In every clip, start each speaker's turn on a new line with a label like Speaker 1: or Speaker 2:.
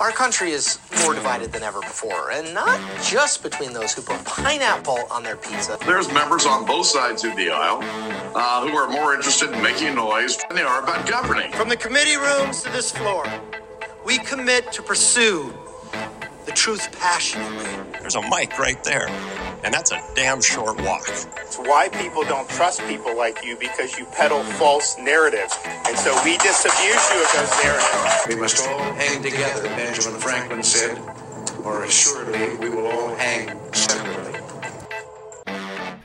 Speaker 1: Our country is more divided than ever before, and not just between those who put pineapple on their pizza.
Speaker 2: There's members on both sides of the aisle uh, who are more interested in making noise than they are about governing.
Speaker 1: From the committee rooms to this floor, we commit to pursue the truth passionately.
Speaker 3: There's a mic right there, and that's a damn short walk.
Speaker 4: It's why people don't trust people like you because you peddle false narratives. And so we disabuse you of those narratives.
Speaker 5: We must all hang together, Benjamin Franklin said, or assuredly we will all hang separately.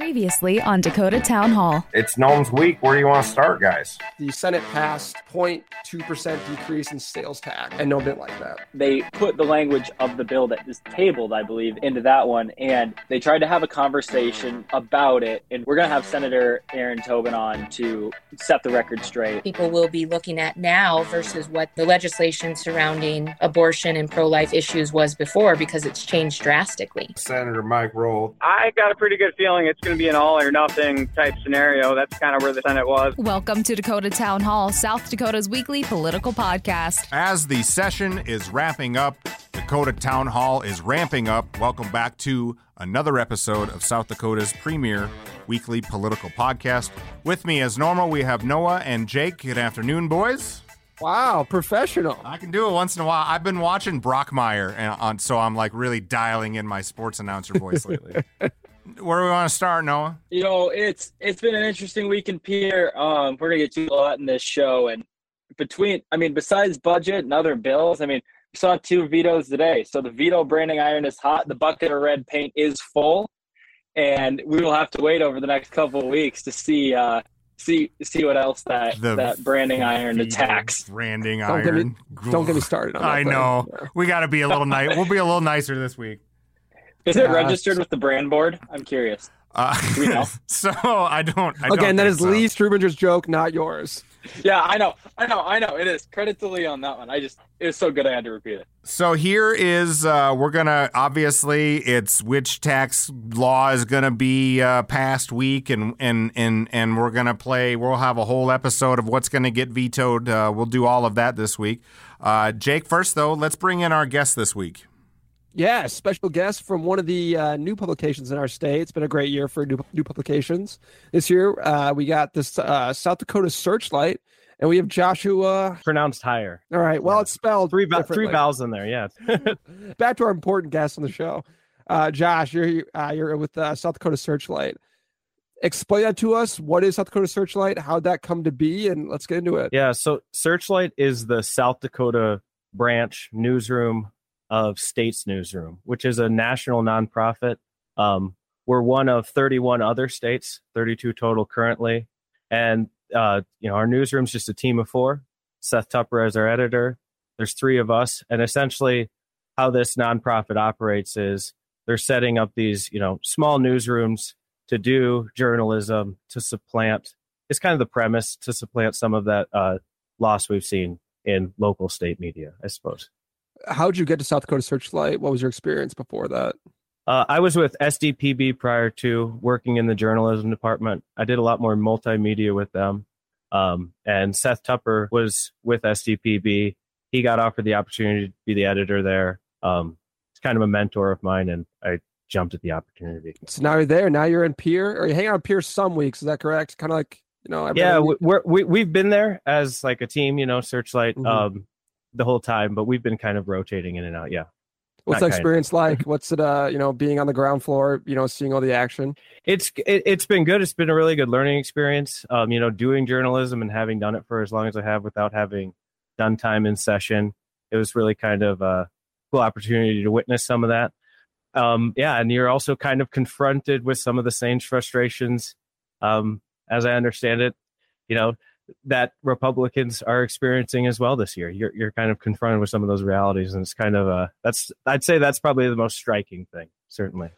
Speaker 6: Previously on Dakota Town Hall.
Speaker 7: It's Gnomes Week. Where do you want to start, guys?
Speaker 8: The Senate passed 0.2% decrease in sales tax, and no bit like that.
Speaker 9: They put the language of the bill that is tabled, I believe, into that one, and they tried to have a conversation about it. And we're going to have Senator Erin Tobin on to set the record straight.
Speaker 10: People will be looking at now versus what the legislation surrounding abortion and pro life issues was before because it's changed drastically.
Speaker 7: Senator Mike Rohl.
Speaker 11: I got a pretty good feeling it's going to be an all or nothing type scenario. That's kind of where the Senate was.
Speaker 6: Welcome to Dakota Town Hall, South Dakota's weekly political podcast.
Speaker 12: As the session is wrapping up, Dakota Town Hall is ramping up. Welcome back to another episode of South Dakota's premier weekly political podcast. With me, as normal, we have Noah and Jake. Good afternoon, boys.
Speaker 8: Wow, professional.
Speaker 12: I can do it once in a while. I've been watching Brockmeyer, and on, so I'm like really dialing in my sports announcer voice lately. Where do we want to start, Noah?
Speaker 9: You know, it's it's been an interesting week in Pierre. Um, we're gonna get to a lot in this show, and between, I mean, besides budget and other bills, I mean, we saw two vetoes today. So the veto branding iron is hot. The bucket of red paint is full, and we will have to wait over the next couple of weeks to see uh, see see what else that
Speaker 12: The
Speaker 9: that branding iron attacks.
Speaker 12: Branding
Speaker 8: Don't get me,
Speaker 12: iron.
Speaker 8: don't get me started on that.
Speaker 12: I
Speaker 8: thing.
Speaker 12: know.
Speaker 8: Yeah.
Speaker 12: We got to be a little nice. We'll be a little nicer this week.
Speaker 9: Is it
Speaker 8: Yeah.
Speaker 9: registered with the brand board? I'm curious.
Speaker 12: Uh,
Speaker 9: We know.
Speaker 12: so I don't. I don't
Speaker 8: Again, that
Speaker 12: so.
Speaker 8: Lee Strubinger's joke, not yours.
Speaker 9: Yeah, I know, I know, I know. It is credit to Lee on that one. I just it was so good I had to repeat it.
Speaker 12: So here is uh, we're gonna obviously it's which tax law is gonna be uh, passed week and and and and we're gonna play. We'll have a whole episode of what's gonna get vetoed. Uh, we'll do all of that this week. Uh, Jake, first though, let's bring in our guest this week.
Speaker 8: Yeah, special guest from one of the uh, new publications in our state. It's been a great year for new, new publications. This year, uh, we got this uh, South Dakota Searchlight, and we have Joshua.
Speaker 13: pronounced higher.
Speaker 8: All right, well, it's spelled
Speaker 13: Three val- three vowels in there. Yeah.
Speaker 8: Back to our important guest on the show, uh, Josh. You're uh, you're with uh, South Dakota Searchlight. Explain that to us. What is South Dakota Searchlight? How'd that come to be? And let's get into it.
Speaker 13: yeah. So Searchlight is the South Dakota branch newsroom of States Newsroom, which is a national nonprofit. Um, we're one of 31 other states, 32 total currently, and uh, you know our newsroom's just a team of four. Seth Tupper as our editor. There's three of us, and essentially how this nonprofit operates is they're setting up these you know small newsrooms to do journalism to supplant it's kind of the premise to supplant some of that uh, loss we've seen in local state media i suppose
Speaker 8: How'd you get to South Dakota Searchlight? What was your experience before that?
Speaker 13: uh, i was with sdpb prior to working in the journalism department i did a lot more multimedia with them um, and seth tupper was with sdpb he got offered the opportunity to be the editor there um, he's kind of a mentor of mine and i jumped at the opportunity
Speaker 8: So now you're there. Now you're in Pierre, or you hang out in Pierre some weeks. Is that correct? Kind of like you know.
Speaker 13: yeah we, we're, we, we've been there as like a team you know searchlight
Speaker 8: Mhm.
Speaker 13: um, the whole time but we've been kind of rotating in and out yeah
Speaker 8: What's
Speaker 13: that
Speaker 8: the experience like? What's it? Uh, you know, being on the ground floor. You know, seeing all the action.
Speaker 13: it's it, it's been good it's been a really good learning experience um, you know doing journalism and having done it for as long as i have without having done time in session it was really kind of a cool opportunity to witness some of that um, yeah and you're also kind of confronted with some of the same frustrations um, as i understand it you know that republicans are experiencing as well this year you're, you're kind of confronted with some of those realities and it's kind of uh that's i'd say that's probably the most striking thing certainly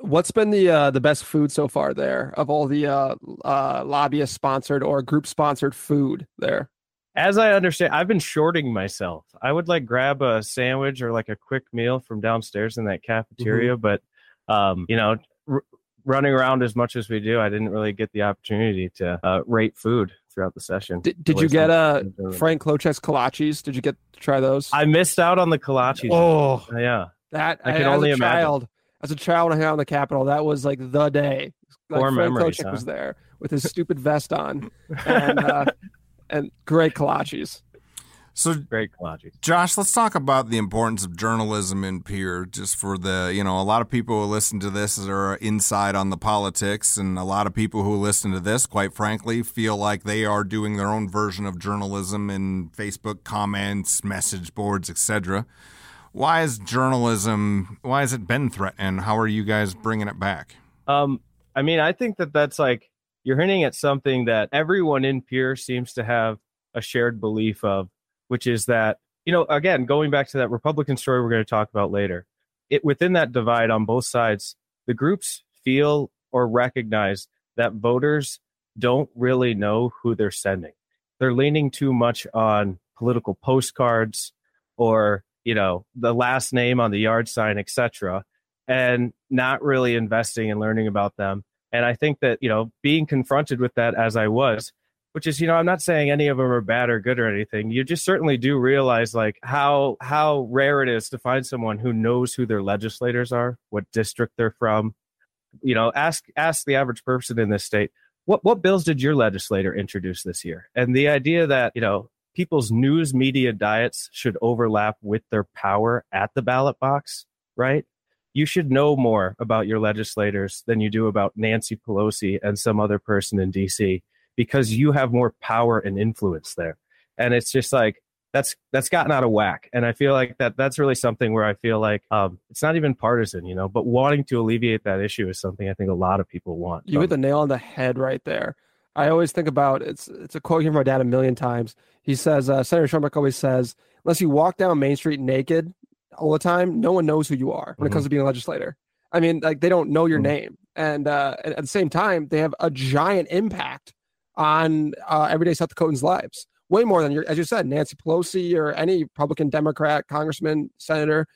Speaker 8: What's been the uh, the best food so far there of all the uh, uh, lobbyist sponsored or group sponsored food there?
Speaker 13: as I understand, I've been shorting myself. I would like grab a sandwich or like a quick meal from downstairs in that cafeteria, but um, you know, r- running around as much as we do, I didn't really get the opportunity to uh, rate food throughout the session.
Speaker 8: Did, did you get uh, Frank Kloucek's kolaches? Did you get to try those?
Speaker 13: I missed out on the kolaches.
Speaker 8: Oh,
Speaker 13: yeah.
Speaker 8: That
Speaker 13: I can
Speaker 8: as
Speaker 13: only
Speaker 8: a
Speaker 13: imagine.
Speaker 8: child, as a child I hung out in the Capitol, that was like the day. Like
Speaker 13: Core
Speaker 8: Frank
Speaker 13: memories,
Speaker 8: Kloucek
Speaker 13: huh?
Speaker 8: was there with his stupid vest on, and uh, and great kolaches.
Speaker 12: So
Speaker 13: great kolaches.
Speaker 12: Josh, let's talk about the importance of journalism in Pierre. Just for the, you know, a lot of people who listen to this are inside on the politics, and a lot of people who listen to this, quite frankly, feel like they are doing their own version of journalism in Facebook comments, message boards, etc. Why is journalism? Why has it been threatened? How are you guys bringing it back?
Speaker 13: Um, I mean, I think that that's like you're hinting at something that everyone in Pierre seems to have a shared belief of, which is that you know, again, going back to that Republican story we're going to talk about later, it within that divide on both sides, the groups feel or recognize that voters don't really know who they're sending. They're leaning too much on political postcards or you know the last name on the yard sign, etc., and not really investing and learning about them. And I think that you know being confronted with that as I was, which is you know I'm not saying any of them are bad or good or anything. You just certainly do realize like how how rare it is to find someone who knows who their legislators are, what district they're from. You know, ask ask the average person in this state what what bills did your legislator introduce this year? And the idea that you know people's news media diets should overlap with their power at the ballot box, right? You should know more about your legislators than you do about Nancy Pelosi and some other person in DC because you have more power and influence there. And it's just like that's that's gotten out of whack. And I feel like that that's really something where I feel like um, it's not even partisan, you know, but wanting to alleviate that issue is something I think a lot of people want.
Speaker 8: You hit the nail on the head right there. I always think about it's it's a quote here from my dad a million times. He says, uh, Senator Schoenbeck always says, unless you walk down Main Street naked all the time, no one knows who you are when it comes to being a legislator. I mean, like they don't know your name, and uh, at at the same time, they have a giant impact on uh, everyday South Dakotans' lives. Way more than your, as you said, Nancy Pelosi or any Republican, Democrat, congressman, senator.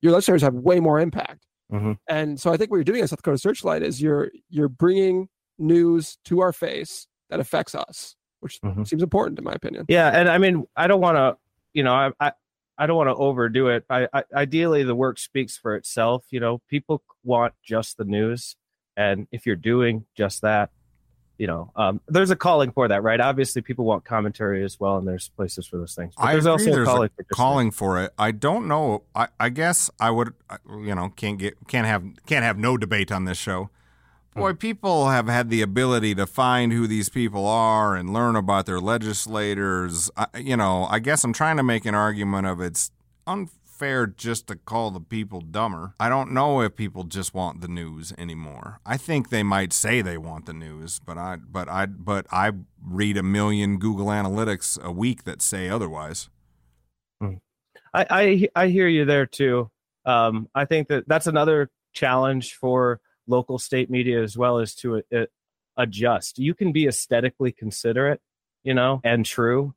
Speaker 8: Your legislators have way more impact.
Speaker 13: Mm-hmm.
Speaker 8: And so I think what you're doing at South Dakota Searchlight is you're you're bringing news to our face that affects us, which seems important in my opinion.
Speaker 13: Yeah, and I mean, I don't want to, you know, I, I, I don't want to overdo it. I, I, ideally, the work speaks for itself. You know, people want just the news, and if you're doing just that, you know, um, there's a calling for that, right? Obviously, people want commentary as well, and there's places for those things. But
Speaker 12: I
Speaker 13: there's
Speaker 12: agree
Speaker 13: also
Speaker 12: there's
Speaker 13: a calling
Speaker 12: a
Speaker 13: for
Speaker 12: calling for it. I don't know. I, I guess I would. You know, can't get can't have can't have no debate on this show. Boy, people have had the ability to find who these people are and learn about their legislators. I, you know, I guess I'm trying to make an argument of it's unfair just to call the people dumber. I don't know if people just want the news anymore. I think they might say they want the news, but I but I but I read a million Google Analytics a week that say otherwise.
Speaker 13: I, I I hear you there too. Um, I think that that's another challenge for local state media as well as to uh, adjust. You can be aesthetically considerate, you know, and true.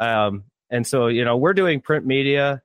Speaker 13: Um, and so you know we're doing print media,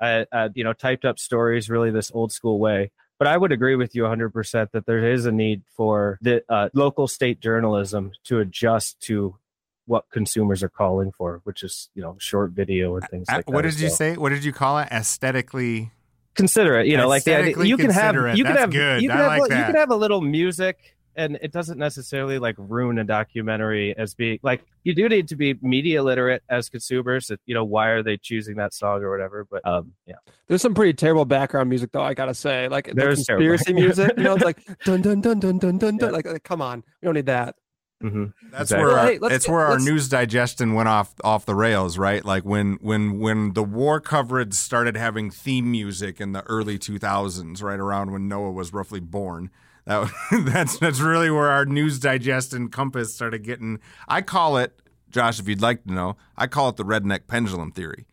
Speaker 13: uh, uh, you know, typed up stories, really this old school way. But I would agree with you 100% that there is a need for the uh, local state journalism to adjust to what consumers are calling for, which is you know short video and things like that.
Speaker 12: what did you
Speaker 13: well
Speaker 12: say? What did you call it? Aesthetically
Speaker 13: considerate you know like the idea, you can have you can
Speaker 12: That's
Speaker 13: have
Speaker 12: good.
Speaker 13: you can
Speaker 12: I
Speaker 13: have
Speaker 12: like
Speaker 13: you can have a little music and it doesn't necessarily like ruin a documentary as being like you do need to be media literate as consumers that you know why are they choosing that song or whatever but um yeah
Speaker 8: There's some pretty terrible background music though. I gotta say, like the
Speaker 13: There's terrible.
Speaker 8: conspiracy music. You know, it's like dun dun dun dun dun dun dun. Like, like, come on, we don't need that.
Speaker 13: Mm-hmm.
Speaker 12: That's
Speaker 8: Exactly.
Speaker 12: where
Speaker 8: Well,
Speaker 12: our,
Speaker 8: hey, let's get-
Speaker 12: where our
Speaker 8: let's-
Speaker 12: news digestion went off off the rails, right? Like when when when the war coverage started having theme music in the early 2000s, right around when Noah was roughly born. That that's that's really where our news digest and compass started getting. I call it, Josh, if you'd like to know, I call it the redneck pendulum theory.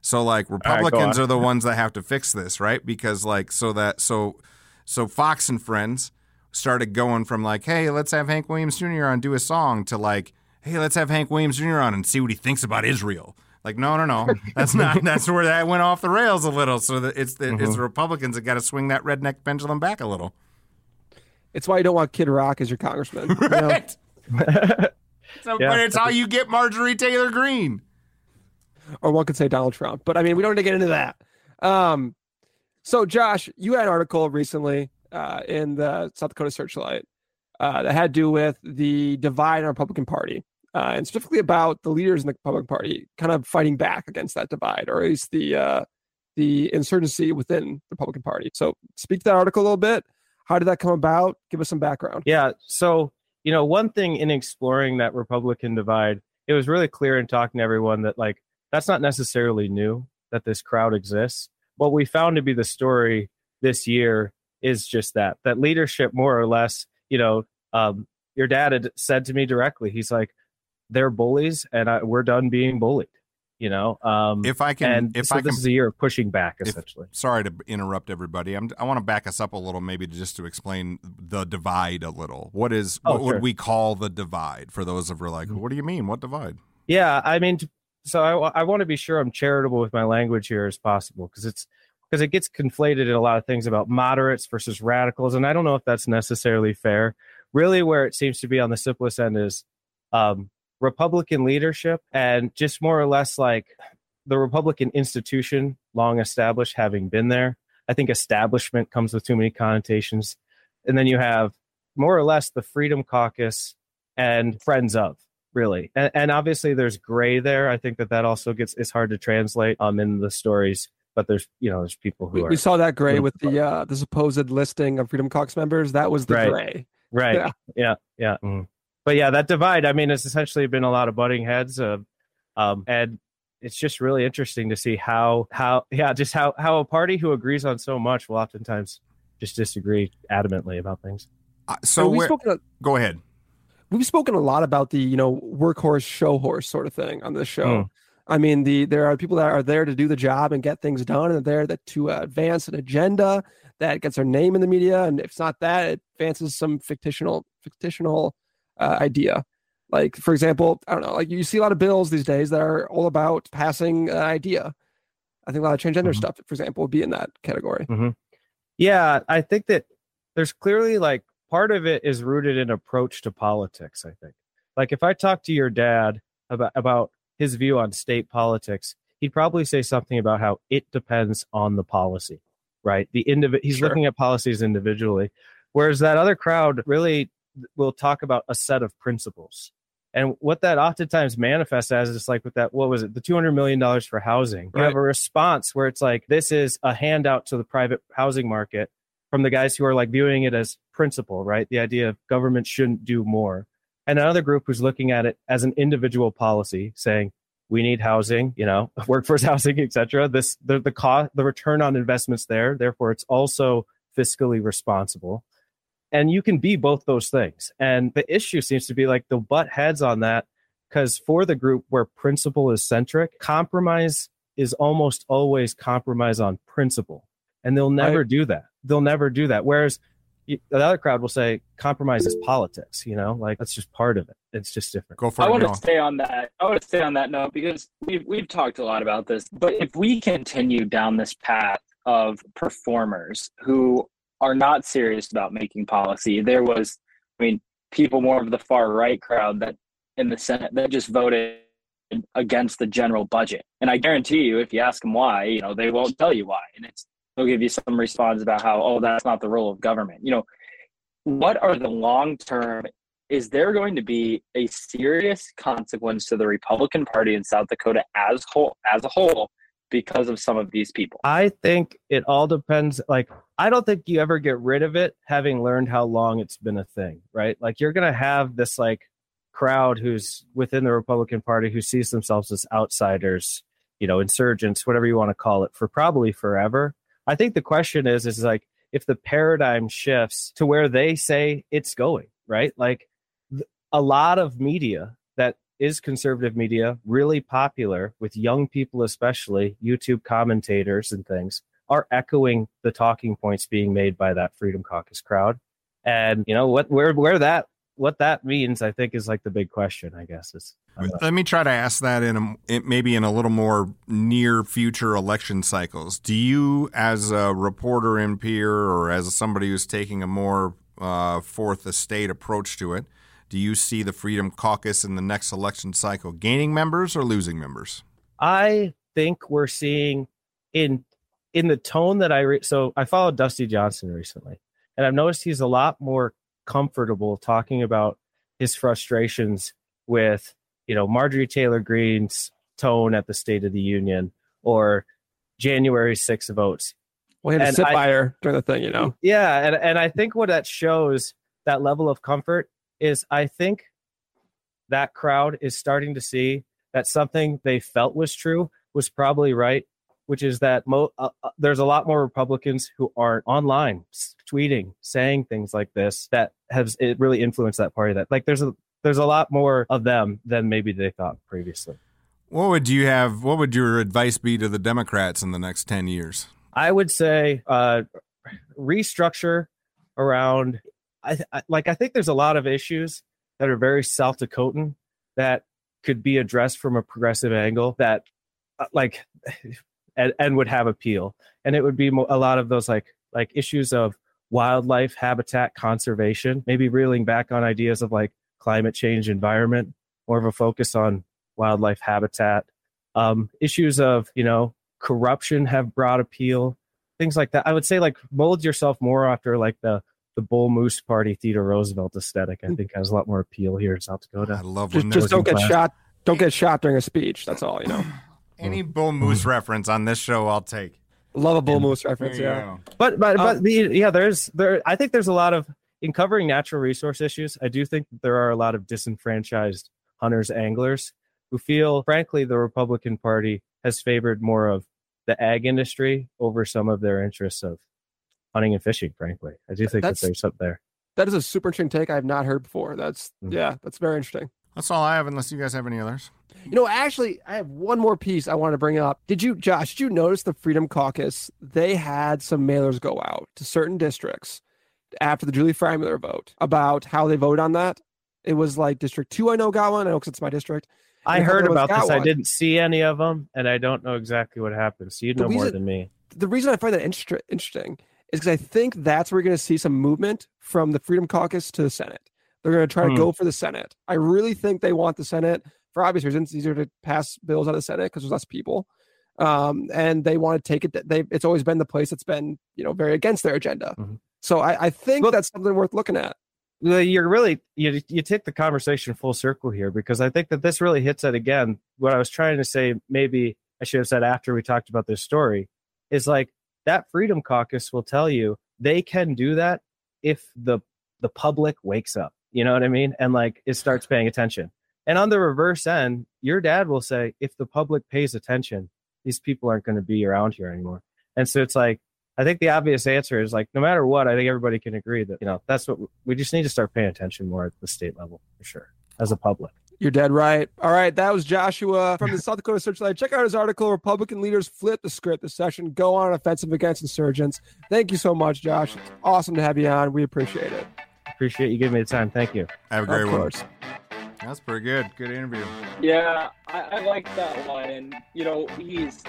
Speaker 12: So like Republicans
Speaker 13: on.
Speaker 12: are the ones that have to fix this, right? Because like so that so so Fox and Friends started going from like, hey, let's have Hank Williams Jr. on do a song to like, hey, let's have Hank Williams Jr. on and see what he thinks about Israel. Like, no, no, no, that's not. That's where that went off the rails a little. So that it's the, it's the Republicans that got to swing that redneck pendulum back a little.
Speaker 8: It's why you don't want Kid Rock as your congressman. you know?
Speaker 12: So,
Speaker 8: Yeah.
Speaker 12: But it's how you get Marjorie Taylor Greene.
Speaker 8: or one could say Donald Trump. But I mean, we don't need to get into that. Um, so, Josh, you had an article recently uh, in the South Dakota Searchlight uh, that had to do with the divide in the Republican Party, uh, and specifically about the leaders in the Republican Party kind of fighting back against that divide, or at least the uh, the insurgency within the Republican Party. So, speak to that article a little bit. How did that come about? Give us some background.
Speaker 13: Yeah. So, you know, one thing in exploring that Republican divide, it was really clear in talking to everyone that, like, that's not necessarily new that this crowd exists. What we found to be the story this year is just that, that leadership, more or less, you know, um, your dad had said to me directly, he's like, they're bullies and I, we're done being bullied, you know? Um,
Speaker 12: If I can- if
Speaker 13: so
Speaker 12: I
Speaker 13: this
Speaker 12: can-
Speaker 13: is a year of pushing back,
Speaker 12: If-
Speaker 13: essentially.
Speaker 12: sorry to interrupt everybody. I'm, I want to back us up a little, maybe to just to explain the divide a little. What is
Speaker 13: Oh,
Speaker 12: what
Speaker 13: sure. Mm-hmm.
Speaker 12: would we call the divide for those of you like, what do you mean? What divide?
Speaker 13: Yeah, I mean, so I, I want to be sure I'm charitable with my language here as possible because it's because it gets conflated in a lot of things about moderates versus radicals, and I don't know if that's necessarily fair. Really, where it seems to be on the simplest end is um, Republican leadership and just more or less like the Republican institution, long established, having been there. I think establishment comes with too many connotations, and then you have more or less the Freedom Caucus and friends of really and, and obviously there's gray there i think that that also gets it's hard to translate um in the stories but there's you know there's people who
Speaker 8: We,
Speaker 13: are
Speaker 8: we saw that gray with the uh, the supposed listing of Freedom Caucus members. That was the
Speaker 13: Right.
Speaker 8: gray.
Speaker 13: right
Speaker 8: Yeah.
Speaker 13: yeah yeah, mhm. But yeah that divide i mean it's essentially been a lot of butting heads uh, um and it's just really interesting to see how how yeah just how how a party who agrees on so much will oftentimes just disagree adamantly about things
Speaker 12: Uh, so
Speaker 8: we've
Speaker 12: where,
Speaker 8: spoken a-
Speaker 12: go ahead.
Speaker 8: we've spoken a lot about the you know workhorse show horse sort of thing on this show
Speaker 13: Mm.
Speaker 8: i mean the there are people that are there to do the job and get things done and they're there that to advance an agenda that gets their name in the media and if it's not that it advances some fictional fictional uh, idea like for example i don't know like you see a lot of bills these days that are all about passing an idea i think a lot of transgender
Speaker 13: Mhm.
Speaker 8: stuff for example would be in that category
Speaker 13: Yeah, I think that there's clearly like part of it is rooted in approach to politics, I think. Like if I talk to your dad about about his view on state politics, he'd probably say something about how it depends on the policy, right? The indiv- he's
Speaker 8: Sure.
Speaker 13: looking at policies individually, whereas that other crowd really will talk about a set of principles. And what that oftentimes manifests as is like with that, what was it, the $200 million for housing? You
Speaker 8: Right.
Speaker 13: have a response where it's like, this is a handout to the private housing market from the guys who are like viewing it as principle, right? The idea of government shouldn't do more. And another group who's looking at it as an individual policy, saying, we need housing, you know, workforce housing, et cetera. This the the cost, the return on investments there. Therefore, it's also fiscally responsible. And you can be both those things. And the issue seems to be like the butt heads on that, because for the group where principle is centric, compromise is almost always compromise on principle. And they'll never
Speaker 8: Right.
Speaker 13: do that. They'll never do that. Whereas the other crowd will say compromise is politics, you know, like that's just part of it. It's just different.
Speaker 12: Go for
Speaker 9: I
Speaker 12: it.
Speaker 9: want to stay on that. I want to stay on that note because we've we've talked a lot about this. But if we continue down this path of performers who are not serious about making policy, there was, I mean, people more of the far right crowd that in the Senate that just voted against the general budget. And I guarantee you, if you ask them why, you know, they won't tell you why. And it's they'll give you some response about how, oh, that's not the role of government. You know, what are the long term is there going to be a serious consequence to the Republican Party in South Dakota as whole as a whole because of some of these people?
Speaker 13: I think it all depends. Like, I don't think you ever get rid of it having learned how long it's been a thing, right? Like, you're going to have this like crowd who's within the Republican Party who sees themselves as outsiders, you know, insurgents, whatever you want to call it, for probably forever. I think the question is, is like if the paradigm shifts to where they say it's going, right? Like, a lot of media that is conservative media, really popular with young people, especially YouTube commentators and things, are echoing the talking points being made by that Freedom Caucus crowd. And you know what, where where that what that means, I think, is like the big question. I guess is
Speaker 12: Let me try to ask that in a in- maybe in a little more near future election cycles. Do you, as a reporter in Pierre or as somebody who's taking a more uh, fourth estate approach to it, Do you see the Freedom Caucus in the next election cycle gaining members or losing members?
Speaker 13: I think we're seeing in in the tone that I re- so I followed Dusty Johnson recently, and I've noticed he's a lot more comfortable talking about his frustrations with you know Marjorie Taylor Greene's tone at the State of the Union or January 6 votes.
Speaker 8: We he had to
Speaker 13: And
Speaker 8: sit
Speaker 13: I-
Speaker 8: by her during the thing, you know.
Speaker 13: Yeah, and and I think what that shows that level of comfort is I think that crowd is starting to see that something they felt was true was probably right, which is that mo- uh, uh, there's a lot more Republicans who aren't online s- tweeting, saying things like this that has it really influenced that party. That like there's a there's a lot more of them than maybe they thought previously.
Speaker 12: What would you have? What would your advice be to the Democrats in the next 10 years?
Speaker 13: I would say uh, restructure around. I, I like. I think there's a lot of issues that are very South Dakotan that could be addressed from a progressive angle that, uh, like, and, and would have appeal. And it would be mo- a lot of those like like issues of wildlife habitat conservation, maybe reeling back on ideas of like climate change, environment, more of a focus on wildlife habitat. Um, issues of you know corruption have broad appeal, things like that. I would say like mold yourself more after like the the Bull Moose Party Theodore Roosevelt aesthetic. I think has a lot more appeal here in South Dakota. I
Speaker 12: love
Speaker 8: Just, just don't get shot. Don't get shot during a speech. That's all, you know.
Speaker 12: Any bull moose reference on this show, I'll take.
Speaker 8: Love a bull moose reference, yeah.
Speaker 12: go.
Speaker 13: But but
Speaker 8: Um,
Speaker 13: but the, yeah, there's there. I think there's a lot of in covering natural resource issues. I do think there are a lot of disenfranchised hunters anglers who feel, frankly, the Republican Party has favored more of the ag industry over some of their interests of hunting and fishing. Frankly, I do think
Speaker 8: That's-
Speaker 13: that there's something there.
Speaker 8: That is a super interesting take I have not heard before. That's mm. yeah, that's very interesting.
Speaker 12: That's all I have, unless you guys have any others.
Speaker 8: You know, actually, I have one more piece I want to bring up. Did you, Josh? Did you notice the Freedom Caucus? They had some mailers go out to certain districts after the Julie Frye-Mueller vote about how they voted on that. It was like District Two. I know got one. I know because it's my district.
Speaker 13: I
Speaker 8: And a
Speaker 13: heard about
Speaker 8: got
Speaker 13: this. I didn't see any of them, and I don't know exactly what happened. So you
Speaker 8: The
Speaker 13: know more than me.
Speaker 8: the reason I find that inter- interesting is because I think that's where we're going to see some movement from the Freedom Caucus to the Senate. They're going to try
Speaker 13: Hmm.
Speaker 8: to go for the Senate. I really think they want the Senate for obvious reasons. It's easier to pass bills out of the Senate because there's less people, um, and they want to take it. They it's always been the place that's been you know very against their agenda.
Speaker 13: Mm-hmm.
Speaker 8: So I, I think that's something worth looking at.
Speaker 13: You're really you you take the conversation full circle here because I think that this really hits it again. What I was trying to say, maybe I should have said after we talked about this story, is like that Freedom Caucus will tell you they can do that if the the public wakes up. You know what I mean? And like it starts paying attention. And on the reverse end, your dad will say, if the public pays attention, these people aren't going to be around here anymore. And so it's like, I think the obvious answer is like, no matter what, I think everybody can agree that, you know, that's what we just need to start paying attention more at the state level for sure, as a public.
Speaker 8: You're dead right. All right, that was Joshua from the South Dakota Searchlight. Check out his article. Republican leaders flip the script this session. Go on an offensive against insurgents. Thank you so much, Josh. It's awesome to have you on. We appreciate it.
Speaker 13: Appreciate you giving me the time. Thank you.
Speaker 12: Have a great
Speaker 8: Of
Speaker 12: one.
Speaker 8: course.
Speaker 12: That's pretty good. Good interview.
Speaker 9: Yeah, I, I like that one, and you know he's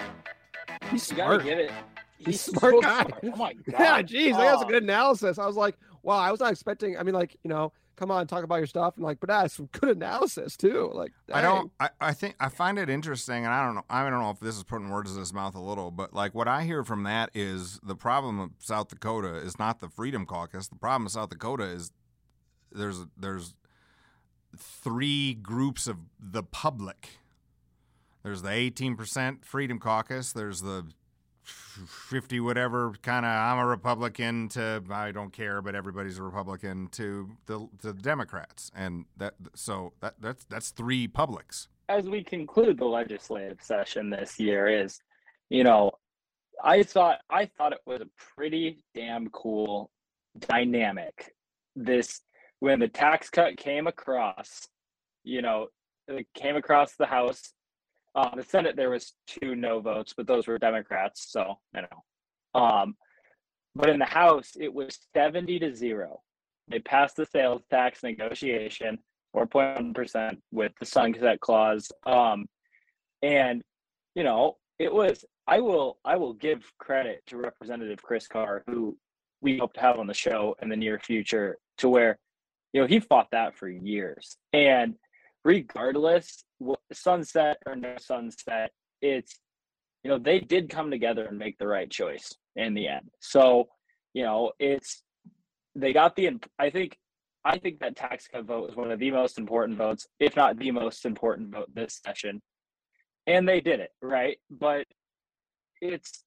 Speaker 8: he's
Speaker 9: you gotta
Speaker 8: smart.
Speaker 9: give it.
Speaker 8: He's,
Speaker 9: so
Speaker 8: a smart guy.
Speaker 9: smart. Oh my god.
Speaker 8: Yeah, geez, that was a
Speaker 9: Oh.
Speaker 8: good analysis. I was like, wow, I was not expecting. I mean, like, you know, come on, talk about your stuff, and like, but that's some good analysis too. Like,
Speaker 12: I don't. I, I think I find it interesting, and I don't know. I don't know if this is putting words in his mouth a little, but like what I hear from that is the problem of South Dakota is not the Freedom Caucus. The problem of South Dakota is there's there's three groups of the public. There's the 18% Freedom Caucus. There's the 50 whatever kind of I'm a Republican to I don't care, but everybody's a Republican to the to the Democrats, and that so that that's that's three publics.
Speaker 9: as we conclude the legislative session this year is you know i thought i thought it was a pretty damn cool dynamic this when the tax cut came across you know it came across the house uh, the senate there was two no votes but those were democrats so you know. Um but in the house it was 70 to 0 they passed the sales tax negotiation 4.1% with the sunset clause. Um and you know it was i will i will give credit to representative chris karr who we hope to have on the show in the near future to where You know, he fought that for years. And regardless, sunset or no sunset, it's, you know, they did come together and make the right choice in the end. So, you know, it's, they got the, I think, I think that tax cut vote was one of the most important votes, if not the most important vote this session. And they did it, right? But it's,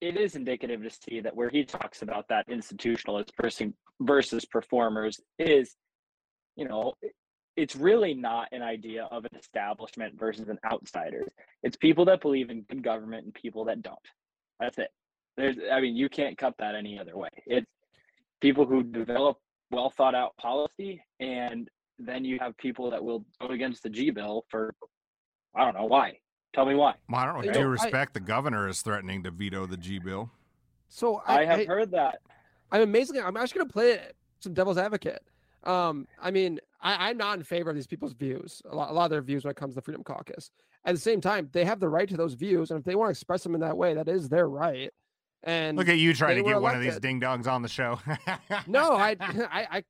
Speaker 9: it is indicative to see that where he talks about that institutionalist person versus performers is, you know, it's really not an idea of an establishment versus an outsider. It's people that believe in good government and people that don't. That's it. There's, I mean, you can't cut that any other way. It's people who develop well thought out policy, and then you have people that will vote against the G bill for, I don't know why. Tell me why.
Speaker 12: Well, I don't know. Do you respect the governor is threatening to veto the G bill?
Speaker 8: So
Speaker 9: I,
Speaker 8: I,
Speaker 9: have
Speaker 8: I-
Speaker 9: heard that.
Speaker 8: I'm amazingly. I'm actually going to play some devil's advocate. Um, I mean, I, I'm not in favor of these people's views. A lot, a lot of their views when it comes to the Freedom Caucus. At the same time, they have the right to those views, and if they want to express them in that way, that is their right. And
Speaker 12: Look at you trying to get one of these ding dongs on the show.
Speaker 8: no, I, I, I,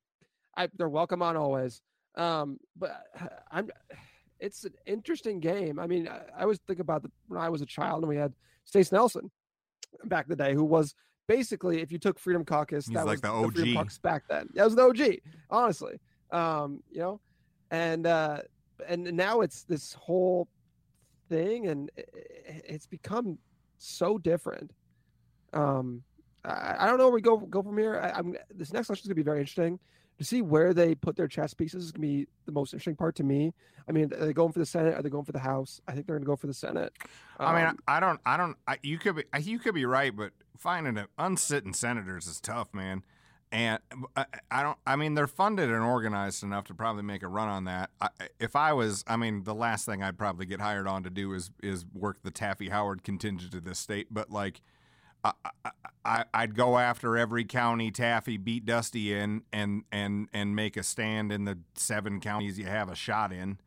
Speaker 8: I, they're welcome on always. Um, but I'm, it's an interesting game. I mean, I, I always think about the, when I was a child and we had Stace Nelson back in the day, who was basically, if you took Freedom Caucus,
Speaker 12: He's
Speaker 8: that
Speaker 12: like
Speaker 8: was
Speaker 12: the
Speaker 8: Freedom
Speaker 12: OG.
Speaker 8: Caucus back then. That was the OG, honestly. Um, you know, and uh, and now it's this whole thing, and it's become so different. Um, I, I don't know where we go go from here. I, I'm this next election is gonna be very interesting to see where they put their chess pieces. Is gonna be the most interesting part to me. I mean, are they going for the Senate? Are they going for the House? I think they're gonna go for the Senate.
Speaker 12: I mean,
Speaker 8: Um,
Speaker 12: I don't, I don't. I, you could be, you could be right, but finding a unsitting senators is tough, man. And I, I don't. I mean, they're funded and organized enough to probably make a run on that. I, if I was, I mean, the last thing I'd probably get hired on to do is is work the Taffy Howard contingent of this state. But like, I, I, I'd go after every county Taffy beat Dusty in, and and and make a stand in the seven counties you have a shot in.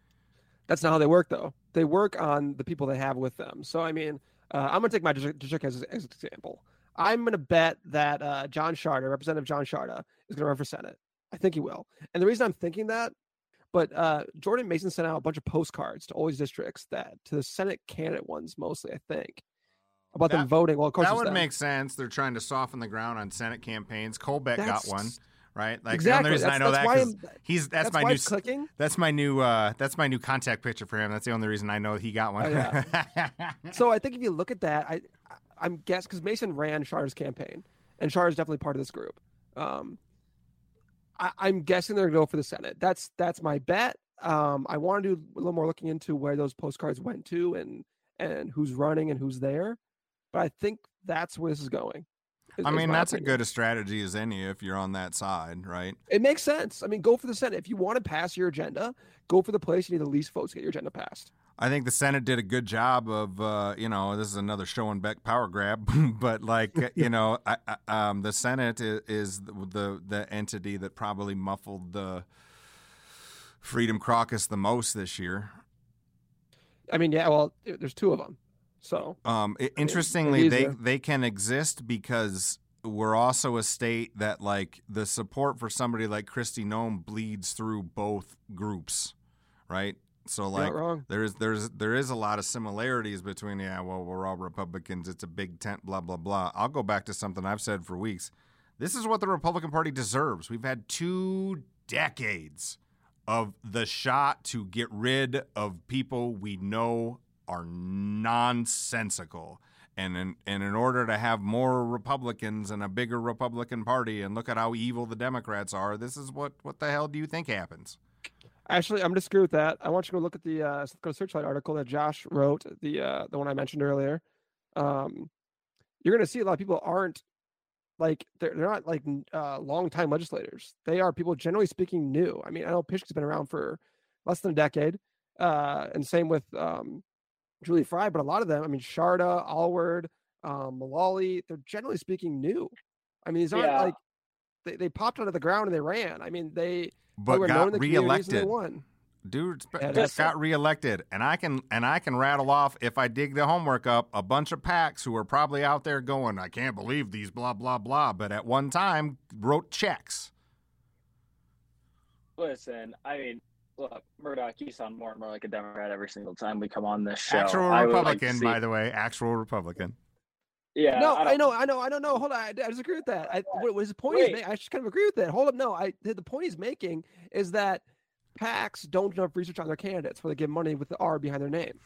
Speaker 8: That's not how they work, though. They work on the people they have with them. So, I mean, uh, I'm going to take my district district as, as example. I'm going to bet that uh, John Sharda, Representative John Sharda, is going to run for Senate. I think he will. And the reason I'm thinking that, but uh, Jordan Mason sent out a bunch of postcards to all these districts that to the Senate candidate ones mostly, I think, about them voting. Well, of course,
Speaker 12: that would
Speaker 8: them.
Speaker 12: make sense. They're trying to soften the ground on Senate campaigns. Colbeck
Speaker 8: That's-
Speaker 12: got one, right? Like
Speaker 8: Exactly.
Speaker 12: the only reason I know that
Speaker 8: why
Speaker 12: 'cause
Speaker 8: I'm-
Speaker 12: he's that's,
Speaker 8: that's
Speaker 12: my new
Speaker 8: clicking.
Speaker 12: That's my new uh that's my new contact picture for him. That's the only reason I know he got one.
Speaker 8: Oh, yeah. so I think if you look at that, I I'm guess because Mason ran Sharda's campaign, and Sharda's definitely part of this group. Um, I, I'm guessing they're gonna go for the Senate. That's that's my bet. Um, I want to do a little more looking into where those postcards went to and and who's running and who's there. But I think that's where this is going. is-
Speaker 12: I mean, that's as
Speaker 8: opinion.
Speaker 12: good a strategy as any if you're on that side, right?
Speaker 8: It makes sense. I mean, go for the Senate. If you want to pass your agenda, go for the place you need the least votes to get your agenda passed.
Speaker 12: I think the Senate did a good job of, uh, you know, this is another Schoenbeck power grab, but like, you know, I, I, um, the Senate is, is the, the the entity that probably muffled the Freedom Caucus the most this year.
Speaker 8: I mean, yeah. Well, there's two of them, so
Speaker 12: Um, i-
Speaker 8: mean,
Speaker 12: interestingly, they
Speaker 8: easier.
Speaker 12: they can exist because we're also a state that like the support for somebody like Kristi Noem bleeds through both groups, right? So like there is there's there is a lot of similarities between yeah, well we're all Republicans, it's a big tent, blah blah blah. I'll go back to something I've said for weeks. This is what the Republican Party deserves. We've had two decades of the shot to get rid of people we know are nonsensical. And in, and in order to have more Republicans and a bigger Republican Party, and look at how evil the Democrats are, this is what what the hell do you think happens?
Speaker 8: Actually, I'm going to screw with that. I want you to go look at the uh, South Dakota Searchlight article that Josh wrote, the uh, the one I mentioned earlier. Um, you're going to see a lot of people aren't like they're, they're not like uh, long time legislators. They are people generally speaking new. I mean, I know Pischke's been around for less than a decade, uh, and same with um, Julie Frye. But a lot of them, I mean, Sharda, Aylward, um, Mulally, they're generally speaking new. I mean, these aren't
Speaker 9: Yeah.
Speaker 8: like they, they popped out of the ground and they ran. I mean, they
Speaker 12: But
Speaker 8: were
Speaker 12: got
Speaker 8: the
Speaker 12: reelected.
Speaker 8: They.
Speaker 12: Dude
Speaker 8: Yeah,
Speaker 12: just
Speaker 8: that's-
Speaker 12: got reelected, and I can and I can rattle off if I dig the homework up a bunch of packs who are probably out there going, I can't believe these blah blah blah, but at one time wrote checks.
Speaker 9: listen, I mean, look, Murdoch, you sound more and more like a Democrat every single time we come on this show.
Speaker 12: Actual
Speaker 9: I would like
Speaker 12: Republican,
Speaker 9: see-
Speaker 12: by the way. Actual Republican.
Speaker 9: Yeah.
Speaker 8: no,
Speaker 9: I
Speaker 8: I, know, I know, I don't know. Hold on, I, I disagree with that. I, what was his point? He's
Speaker 9: Wait.
Speaker 8: ma- I just kind of agree with that. Hold up, no, I the the point he's making is that PACs don't do enough research on their candidates where they give money with the R behind their name.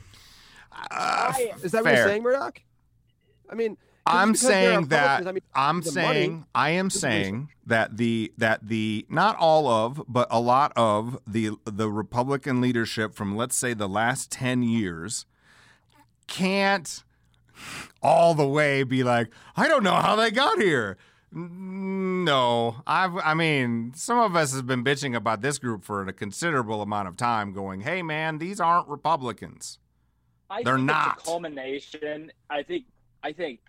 Speaker 12: Uh,
Speaker 8: Is that what you're saying, Murdoch? I mean,
Speaker 12: I'm saying that
Speaker 8: I mean,
Speaker 12: I'm saying
Speaker 8: money
Speaker 12: I am
Speaker 8: is the reason.
Speaker 12: saying that the that the not all of but a lot of the the Republican leadership from let's say the last 10 years can't all the way be like I don't know how they got here. No, I've I mean some of us have been bitching about this group for a considerable amount of time going, "Hey man, these aren't Republicans."
Speaker 9: I
Speaker 12: They're
Speaker 9: think
Speaker 12: not.
Speaker 9: It's a culmination. I think. I think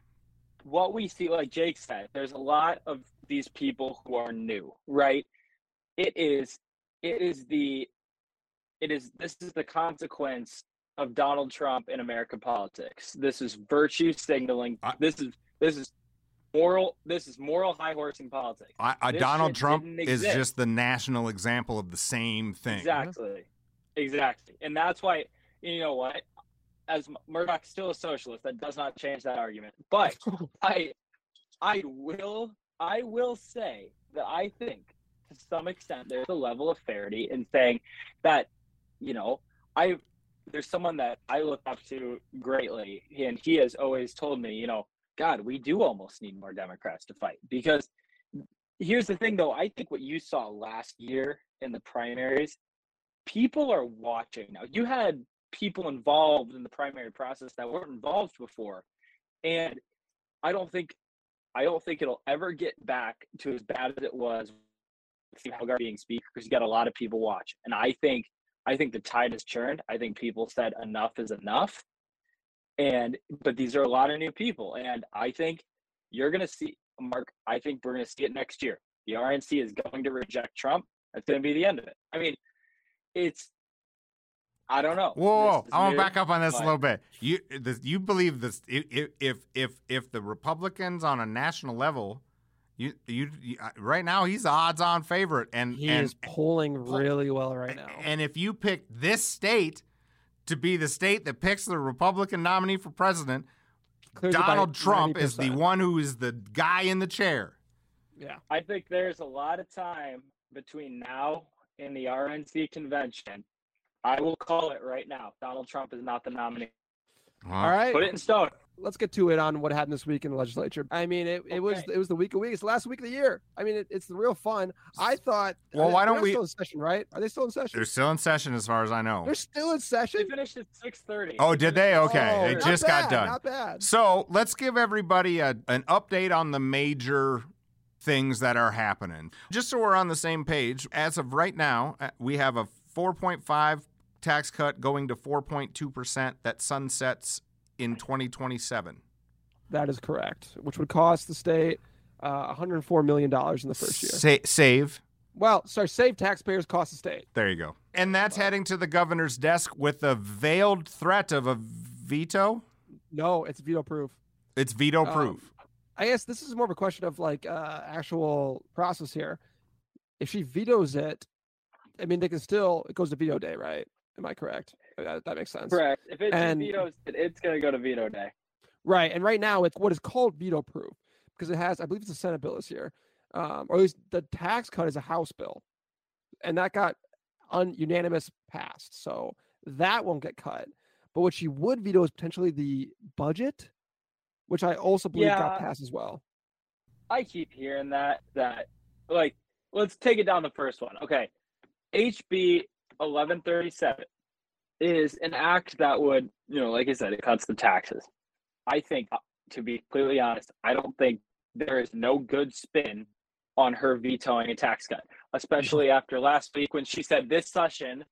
Speaker 9: what we see, like Jake said, there's a lot of these people who are new, right? It is. It is the. It is. This is the consequence of Donald Trump in American politics. This is virtue signaling. this is. This is moral. This is moral high horsing politics.
Speaker 12: I, I, Donald Trump is just the national example of the same thing.
Speaker 9: Exactly. Exactly. And that's why, you know what? As Murdoch's still a socialist, that does not change that argument. But I I will I will say that I think to some extent there's a level of fairity in saying that, you know, I there's someone that I look up to greatly, and he has always told me, you know, God, we do almost need more Democrats to fight. Because here's the thing though i think what you saw last year in the primaries people are watching now. You had people involved in the primary process that weren't involved before and i don't think i don't think it'll ever get back to as bad as it was Steve Haugaard being speaker because you got a lot of people watch and i think i think the tide has churned. I think people said enough is enough. And but these are a lot of new people. And i think you're going to see mark i think we're going to see it next year. The rnc is going to reject trump. That's going to be the end of it. I mean it's i don't know.
Speaker 12: Whoa, whoa,
Speaker 9: This is
Speaker 12: I want to back up on this a little bit. You this, you believe this if if if if the Republicans on a national level, you you, you uh, right now he's the odds-on favorite, and
Speaker 8: he
Speaker 12: and
Speaker 8: is polling really well right now.
Speaker 12: and if you pick this state to be the state that picks the Republican nominee for president,
Speaker 8: Clears it by
Speaker 12: Donald Trump is the one who is the guy in the chair.
Speaker 8: Yeah.
Speaker 9: I think there's a lot of time between now and the RNC convention. I will call it right now. Donald Trump is not the nominee.
Speaker 8: All right.
Speaker 9: Put it in stone.
Speaker 8: Let's get to it on what happened this week in the legislature. I mean, it, it was it was the week of weeks. Last week of the year. I mean, it, it's the real fun. I thought.
Speaker 12: Well, why don't we-
Speaker 8: Still in session, right? Are they still in session?
Speaker 12: They're still in session, as far as I know.
Speaker 8: They're still in session.
Speaker 9: They finished at six thirty.
Speaker 12: Oh, did they? Okay,
Speaker 8: Oh,
Speaker 12: they
Speaker 8: not
Speaker 12: just got done.
Speaker 8: Not bad.
Speaker 12: So let's give everybody a, an update on the major things that are happening. Just so we're on the same page, as of right now, uh, we have a 4.5 tax cut going to 4.2% that sunsets in 2027.
Speaker 8: That is correct. Which would cost the state uh, 104 million dollars in the first year.
Speaker 12: Sa- save.
Speaker 8: Well, sorry, save taxpayers, cost the state.
Speaker 12: There you go. And that's heading to the governor's desk with the veiled threat of a veto.
Speaker 8: No, it's veto proof.
Speaker 12: It's veto
Speaker 8: Um,
Speaker 12: proof.
Speaker 8: I guess this is more of a question of like uh, actual process here. If she vetoes it, I mean, they can still it goes to veto day, right? Am I correct? That, that makes sense.
Speaker 9: Correct. If it's
Speaker 8: And-
Speaker 9: vetoes, it's going to go to veto day.
Speaker 8: Right, and right now it's what is called veto proof because it has, I believe, it's a Senate bill this year, um, or at least the tax cut is a House bill, and that got un- unanimous passed, so that won't get cut. But what she would veto is potentially the budget, which I also believe
Speaker 9: Yeah.
Speaker 8: got passed as well.
Speaker 9: I keep hearing that that like let's take it down the first one. Okay. HB 1137 is an act that would, you know, like I said, it cuts the taxes. I think uh, to be completely honest, I don't think there is no good spin on her vetoing a tax cut, especially after last week when she said this session,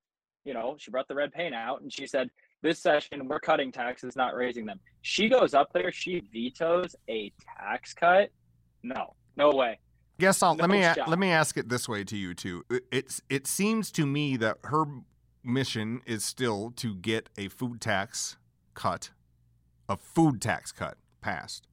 Speaker 9: you know, she brought the red paint out and she said this session we're cutting taxes, not raising them. She goes up there, she vetoes a tax cut. No, no way.
Speaker 12: Guess I'll let me
Speaker 9: shot.
Speaker 12: let me ask it this way to you too. It- It's it seems to me that her mission is still to get a food tax cut, a food tax cut passed,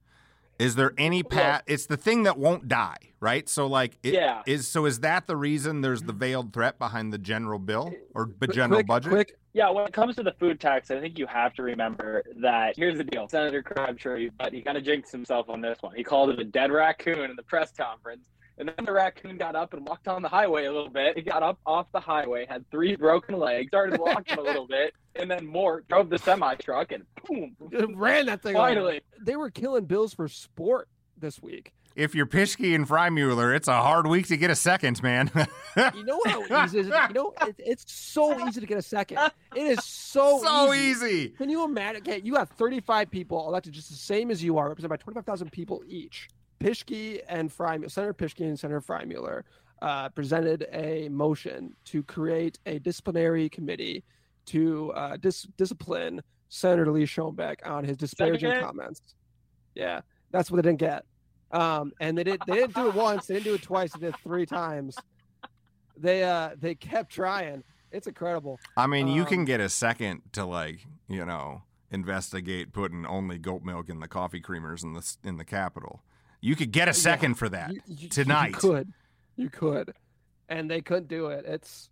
Speaker 12: Is there any pat? It's the thing that won't die, right? So, like, it,
Speaker 9: Yeah.
Speaker 12: Is so is that the reason there's the veiled threat behind the general bill or the
Speaker 8: Quick-
Speaker 12: general
Speaker 8: quick-
Speaker 12: budget?
Speaker 8: quick.
Speaker 9: Yeah, when it comes to the food tax, I think you have to remember that here's the deal. Senator Crabtree, but he kind of jinxed himself on this one. He called it a dead raccoon in the press conference. And then the raccoon got up and walked on the highway a little bit. He got up off the highway, had three broken legs, started walking a little bit, and then Mort drove the semi truck and boom,
Speaker 8: ran that thing.
Speaker 9: Finally.
Speaker 8: over. they were killing bills for sport this week.
Speaker 12: If you're Pischke and Frye-Mueller, it's a hard week to get a second, man.
Speaker 8: You know how easy it is. You know, it, it's so easy to get a second. It is so
Speaker 12: So
Speaker 8: easy.
Speaker 12: easy.
Speaker 8: Can you imagine? Okay, you have 35 people elected just the same as you are, represented by 25,000 people each. Pischke and Frye, Senator Pischke and Senator Frye-Mueller uh, presented a motion to create a disciplinary committee to uh, dis- discipline Senator Lee Schoenbeck on his disparaging comments. Yeah, that's what they didn't get. Um, and they did. They didn't do it once. They didn't do it twice. They did it three times. They uh, they kept trying. It's incredible.
Speaker 12: I mean, you
Speaker 8: Um,
Speaker 12: can get a second to like, you know, investigate putting only goat milk in the coffee creamers in the in the Capitol. You could get a second for that
Speaker 8: You- you-
Speaker 12: tonight.
Speaker 8: You could, you could, and they couldn't do it. It's,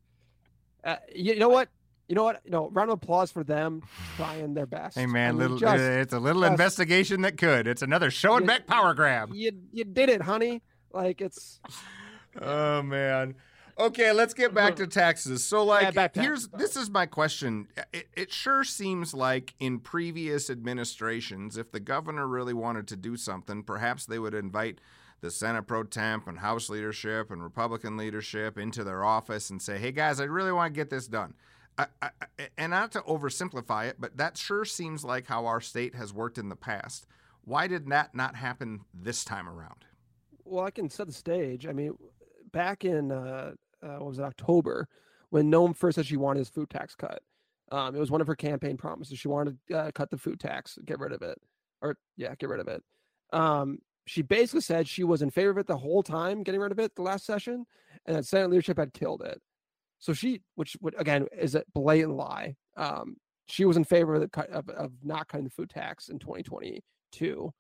Speaker 8: uh, you, know what, you know what, you know, round of applause for them trying their best.
Speaker 12: Hey
Speaker 8: I
Speaker 12: man,
Speaker 8: mean,
Speaker 12: little
Speaker 8: just-
Speaker 12: it's a little
Speaker 8: just-
Speaker 12: investigation that could. It's another show and back power grab.
Speaker 8: You you did it, honey. Like it's
Speaker 12: Oh man. Okay, let's get back to taxes. So like
Speaker 8: Yeah, back to
Speaker 12: here's this is my question. It, it sure seems like in previous administrations if the governor really wanted to do something, perhaps they would invite the Senate pro tem and House leadership and Republican leadership into their office and say, "Hey guys, I really want to get this done." I, I, I- and not to oversimplify it, but that sure seems like how our state has worked in the past. Why did that not happen this time around?
Speaker 8: well, I can set the stage. I mean, back in uh, uh, what was it October when Noem first said she wanted his food tax cut. Um, it was one of her campaign promises. She wanted to uh, cut the food tax, get rid of it, or yeah, get rid of it. Um, she basically said she was in favor of it the whole time, getting rid of it the last session, and that Senate leadership had killed it. So she, which would again is a blatant lie. Um, she was in favor of the of, of not cutting the food tax in 2022,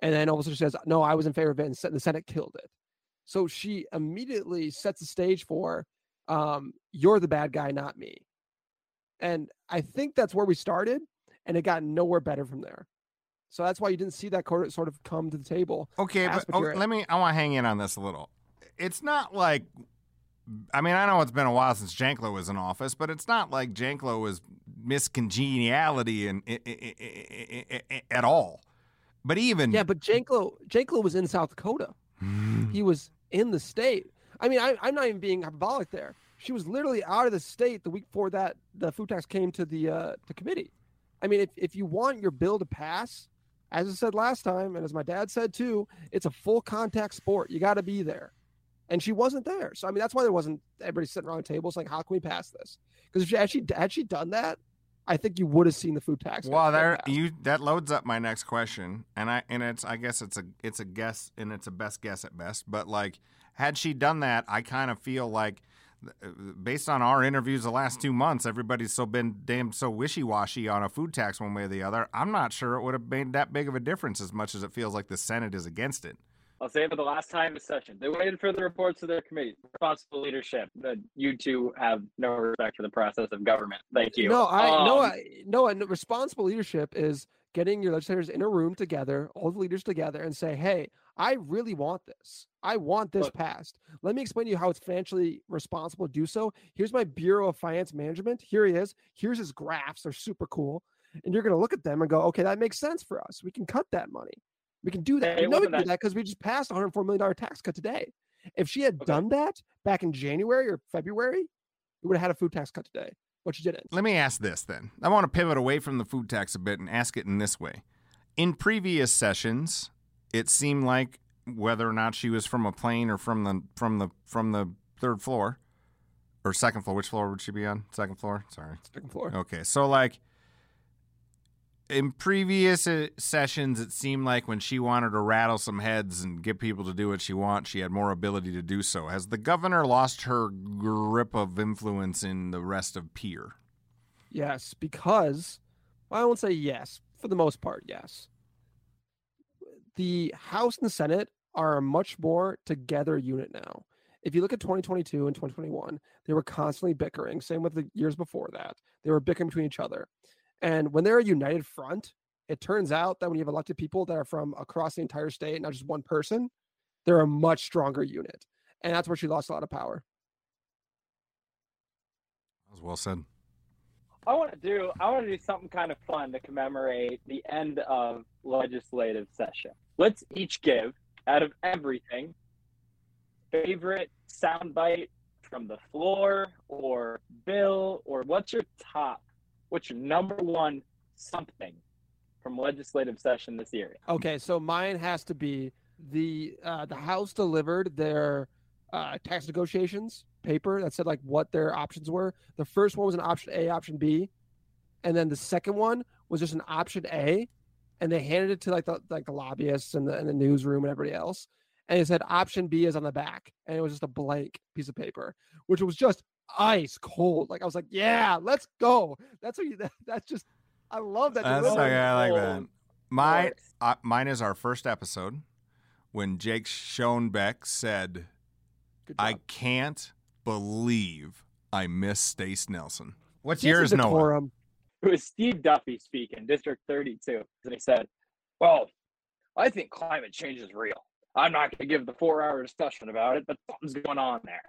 Speaker 8: and then all of a sudden she says, "No, I was in favor of it," and the Senate killed it. So she immediately sets the stage for, um, "You're the bad guy, not me." And I think that's where we started, and it got nowhere better from there. So that's why you didn't see that court sort of come to the table.
Speaker 12: Okay, but oh, let me. I want to hang in on this a little. It's not like. I mean, I know it's been a while since Janklow was in office, but it's not like Janklow was miscongeniality i- at all. But even
Speaker 8: Yeah, but Janklow Janklow was in South Dakota. he was in the state. I mean, I, I'm not even being hyperbolic there. She was literally out of the state the week before that the food tax came to the uh, to committee. I mean, if, if you want your bill to pass, as I said last time, and as my dad said too, it's a full contact sport. You got to be there, and she wasn't there. So I mean, that's why there wasn't everybody sitting around the table saying, "How can we pass this?" Because if she actually had she done that, I think you would have seen the food tax.
Speaker 12: well, there you that loads up my next question, and I and it's I guess it's a it's a guess and it's a best guess at best. But like, had she done that, I kind of feel like. uh, Based on our interviews the last two months, everybody's so been damn so wishy washy on a food tax one way or the other. I'm not sure it would have made that big of a difference as much as it feels like the Senate is against it.
Speaker 9: I'll say it for the last time in this session. They waited for the reports of their committee. Responsible leadership. That you two have no respect for the process of government. Thank you.
Speaker 8: No, I no,
Speaker 9: Um,
Speaker 8: I, no. And responsible leadership is getting your legislators in a room together, all the leaders together, and say, "Hey, I really want this. I want this
Speaker 9: Look-
Speaker 8: passed. Let me explain to you how it's financially responsible to do so. Here's my Bureau of Finance Management. Here he is. Here's his graphs. They're super cool. And you're going to look at them and go, okay, that makes sense for us. We can cut that money. We can do that.
Speaker 9: Hey,
Speaker 8: we know we
Speaker 9: wasn't
Speaker 8: can do
Speaker 9: that-
Speaker 8: that because we just passed a $104 million tax cut today. If she had done that back in January or February, we would have had a food tax cut today, but she didn't.
Speaker 12: Let me ask this then. I want to pivot away from the food tax a bit and ask it in this way. In previous sessions, it seemed like whether or not she was from a plane or from the from the from the third floor or second floor, which floor would she be on? Second floor. Sorry.
Speaker 8: Second floor.
Speaker 12: Okay, so like in previous uh, sessions, it seemed like when she wanted to rattle some heads and get people to do what she wants, she had more ability to do so. Has the governor lost her grip of influence in the rest of Pierre?
Speaker 8: Yes, because well, I won't say yes for the most part. Yes, the House and Senate are a much more together unit now. If you look at 2022 and 2021, they were constantly bickering. Same with the years before that. They were bickering between each other. And when they're a united front, it turns out that when you have elected people that are from across the entire state, not just one person, they're a much stronger unit. And that's where she lost a lot of power.
Speaker 12: That was well said.
Speaker 9: I want to do I want to do something kind of fun to commemorate the end of legislative session. Let's each give out of everything favorite soundbite from the floor or bill or what's your top what's your number one something from legislative session this year?
Speaker 8: Okay, so mine has to be the uh, the House delivered their uh, tax negotiations paper that said like what their options were. The first one was an option A, option B, and then the second one was just an option A, and they handed it to like the like the lobbyists and the and the newsroom and everybody else, and it said option B is on the back, and it was just a blank piece of paper, which was just ice cold. Like I was like, yeah, let's go. That's what you. That, that's just. I love that.
Speaker 12: That's
Speaker 8: delivery.
Speaker 12: okay. I like that. My uh, mine is our first episode when Jake Schoenbeck said, "I can't believe I missed Stace Nelson." What's
Speaker 9: Get some
Speaker 12: yours, Noah?
Speaker 9: It was Steve Duffy speaking, District 32, and he said, "Well, I think climate change is real. I'm not going to give the four-hour discussion about it, but something's going on there."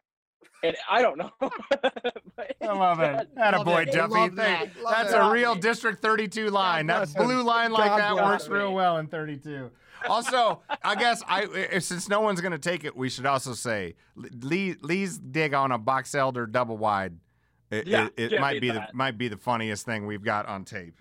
Speaker 9: And I don't know.
Speaker 12: I love it. That a boy, Duffy. Thank- That's a real District 32 line. That
Speaker 8: bless
Speaker 12: blue line like
Speaker 8: God
Speaker 12: that works
Speaker 8: him.
Speaker 12: real well in 32. Also, I guess I if, since no one's going to take it, we should also say Lee Lee's dig on a box elder double wide. It,
Speaker 8: Yeah,
Speaker 12: it, it might be
Speaker 8: that.
Speaker 12: the might be the funniest thing we've got on tape.